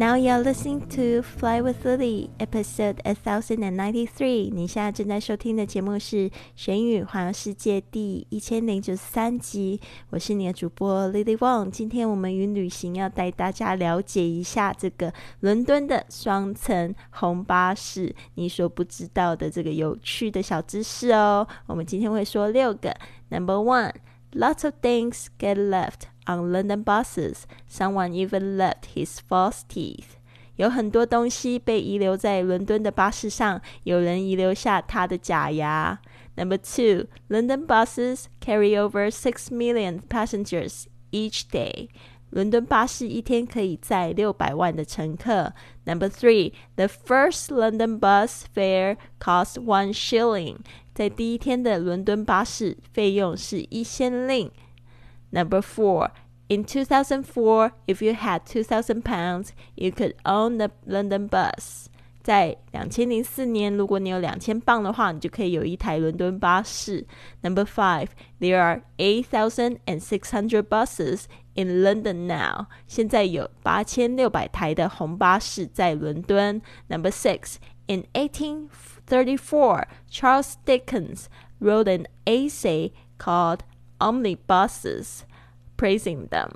Now you're listening to Fly with Lily, episode a thousand and ninety three。你现在正在收听的节目是《学英语环游世界》第一千零九十三集。我是你的主播 Lily Wong。今天我们与旅行要带大家了解一下这个伦敦的双层红巴士，你所不知道的这个有趣的小知识哦。我们今天会说六个。Number one, lots of things get left. On London buses, someone even left his false teeth. 有很多东西被遗留在伦敦的巴士上，有人遗留下他的假牙。Number two, London buses carry over six million passengers each day. 伦敦巴士一天可以载六百万的乘客。Number three, the first London bus fare cost one shilling. 在第一天的伦敦巴士费用是一先令。 Number four, in 2004, if you had 2,000 pounds, you could own the London bus. 在两千零四年，如果你有两千磅的话，你就可以有一台伦敦巴士。Number five, there are eight thousand and six hundred buses in London now. 现在有八千六百台的红巴士在伦敦。Number six, in 1834, Charles Dickens wrote an essay called omnibuses, praising them。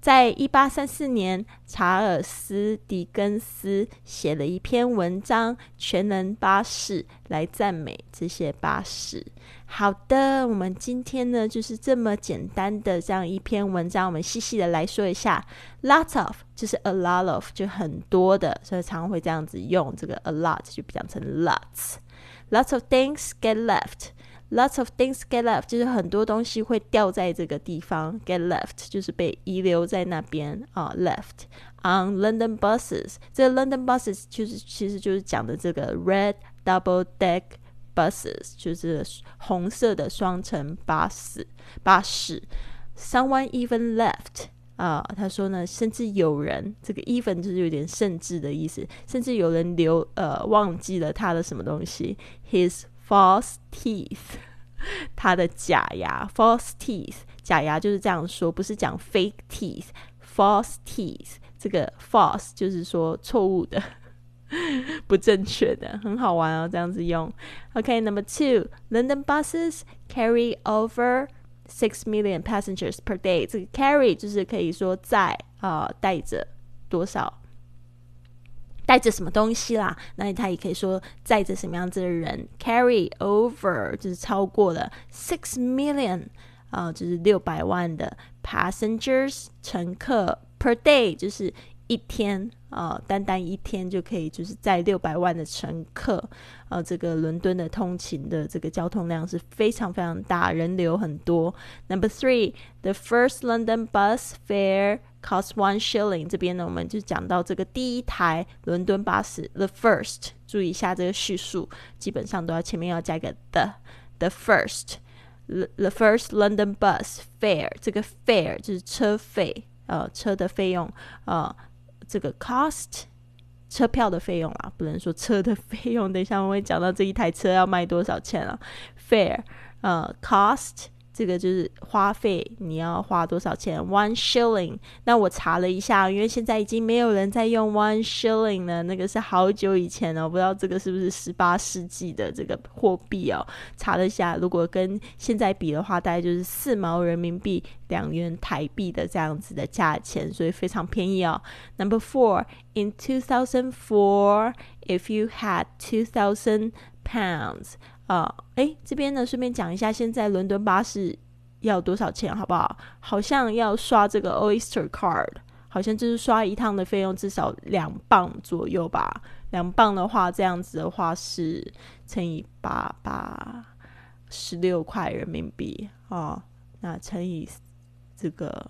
在一八三四年，查尔斯·狄更斯写了一篇文章《全能巴士》，来赞美这些巴士。好的，我们今天呢，就是这么简单的这样一篇文章，我们细细的来说一下。Lots of 就是 a lot of，就很多的，所以常会这样子用这个 a lot 就讲成 lots。Lots of things get left。Lots of things get left，就是很多东西会掉在这个地方。Get left 就是被遗留在那边啊。Left on London buses，这个 London buses 就是其实就是讲的这个 red double deck buses，就是红色的双层巴士巴士。Someone even left 啊，他说呢，甚至有人这个 even 就是有点甚至的意思，甚至有人留呃忘记了他的什么东西。His false teeth，他的假牙，false teeth，假牙就是这样说，不是讲 fake teeth，false teeth，这个 false 就是说错误的，不正确的，很好玩哦，这样子用。OK，number two，London buses carry over six million passengers per day。这个 carry 就是可以说载啊，带着多少。带着什么东西啦？那他也可以说载着什么样子的人，carry over 就是超过了 six million 啊，就是六百万的 passengers 乘客 per day 就是一天啊，单单一天就可以就是载六百万的乘客啊，这个伦敦的通勤的这个交通量是非常非常大，人流很多。Number three，the first London bus fare Cost one shilling。这边呢，我们就讲到这个第一台伦敦巴士，the first。注意一下这个叙述，基本上都要前面要加个 the，the first，the first London bus fare。这个 fare 就是车费，呃，车的费用，呃，这个 cost 车票的费用啦，不能说车的费用。等一下我会讲到这一台车要卖多少钱啊，fare，呃，cost。这个就是花费，你要花多少钱？One shilling。那我查了一下，因为现在已经没有人在用 one shilling 了，那个是好久以前了，我不知道这个是不是十八世纪的这个货币哦。查了一下，如果跟现在比的话，大概就是四毛人民币、两元台币的这样子的价钱，所以非常便宜哦。Number four, in two thousand four, if you had two thousand pounds. 啊，哎，这边呢，顺便讲一下，现在伦敦巴士要多少钱，好不好？好像要刷这个 Oyster Card，好像就是刷一趟的费用至少两磅左右吧。两磅的话，这样子的话是乘以八八，十六块人民币啊。那乘以这个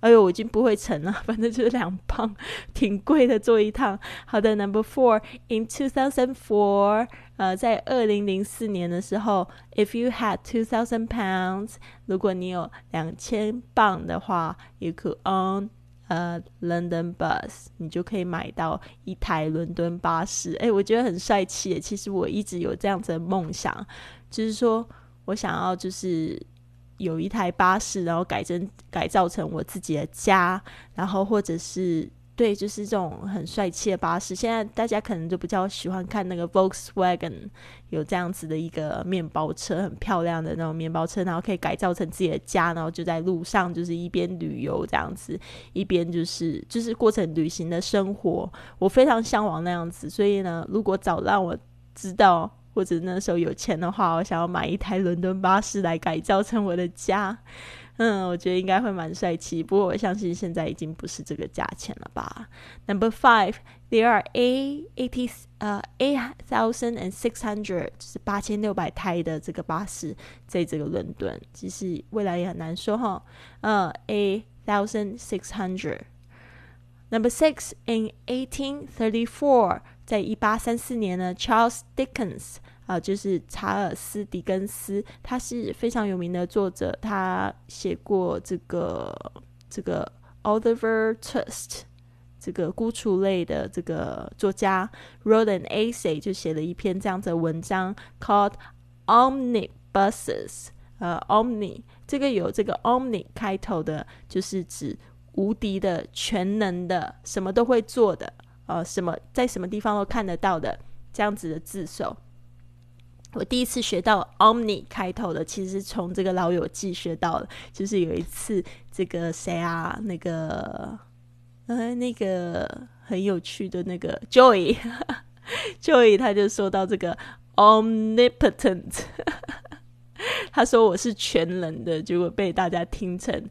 哎呦，我已经不会乘了，反正就是两磅，挺贵的，坐一趟。好的，Number four，in two thousand four，呃，在二零零四年的时候，if you had two thousand pounds，如果你有两千磅的话，you could own a London bus，你就可以买到一台伦敦巴士。哎，我觉得很帅气诶。其实我一直有这样子的梦想，就是说我想要就是。有一台巴士，然后改成改造成我自己的家，然后或者是对，就是这种很帅气的巴士。现在大家可能就比较喜欢看那个 Volkswagen 有这样子的一个面包车，很漂亮的那种面包车，然后可以改造成自己的家，然后就在路上就是一边旅游这样子，一边就是就是过程旅行的生活。我非常向往那样子，所以呢，如果早让我知道。或者那时候有钱的话，我想要买一台伦敦巴士来改造成我的家。嗯，我觉得应该会蛮帅气。不过我相信现在已经不是这个价钱了吧。Number five, there are a eighty 呃 eight thousand and six hundred，就是八千六百台的这个巴士在这个伦敦。其实未来也很难说哈。呃，a thousand six hundred. Number six, in eighteen thirty four. 在一八三四年呢，Charles Dickens 啊，就是查尔斯·狄更斯，他是非常有名的作者，他写过这个这个 Oliver Twist 这个孤雏类的这个作家 Rodan Essay 就写了一篇这样子的文章，called Omnibuses。呃，Omni 这个有这个 Omni 开头的，就是指无敌的、全能的、什么都会做的。呃，什么在什么地方都看得到的这样子的字首，我第一次学到 omni 开头的，其实从这个老友记学到了。就是有一次，这个谁啊，那个呃，那个很有趣的那个 Joy，Joy 他就说到这个 omnipotent，他说我是全能的，结果被大家听成。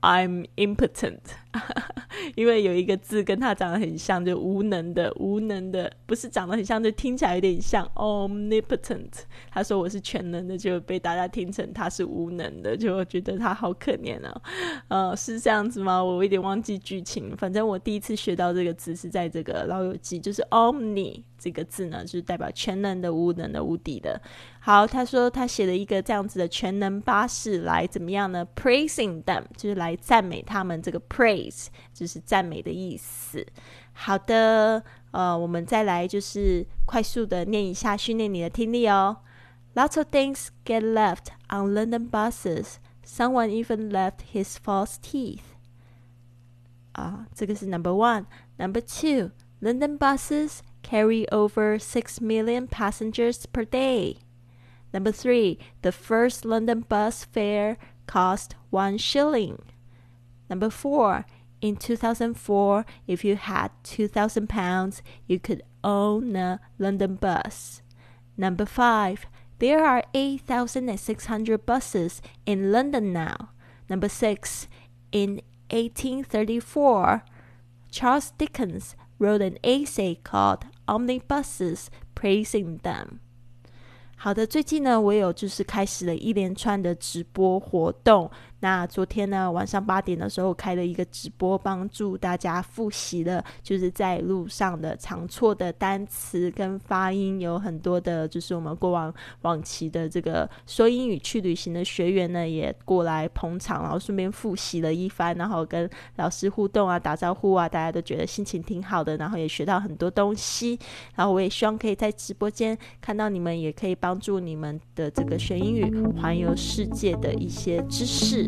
I'm impotent，因为有一个字跟他长得很像，就无能的，无能的，不是长得很像，就听起来有点像 omnipotent。他说我是全能的，就被大家听成他是无能的，就觉得他好可怜啊。呃，是这样子吗？我有点忘记剧情。反正我第一次学到这个字是在这个老友记，就是 omni。这个字呢，就是代表全能的、无能的、无敌的。好，他说他写了一个这样子的全能巴士来怎么样呢？Praising them，就是来赞美他们。这个 praise 就是赞美的意思。好的，呃，我们再来就是快速的念一下，训练你的听力哦。Lots of things get left on London buses. Someone even left his false teeth. 啊，这个是 number one。Number two, London buses. carry over 6 million passengers per day. Number three, the first London bus fare cost one shilling. Number four, in 2004, if you had 2,000 pounds, you could own a London bus. Number five, there are 8,600 buses in London now. Number six, in 1834, Charles Dickens wrote an essay called Omnibuses Praising Them。好的，最近呢，我有就是开始了一连串的直播活动。 那昨天呢，晚上八点的时候开了一个直播，帮助大家复习了，就是在路上的常错的单词跟发音，有很多的，就是我们过往往期的这个说英语去旅行的学员呢，也过来捧场，然后顺便复习了一番，然后跟老师互动啊，打招呼啊，大家都觉得心情挺好的，然后也学到很多东西。然后我也希望可以在直播间看到你们，也可以帮助你们的这个学英语环游世界的一些知识。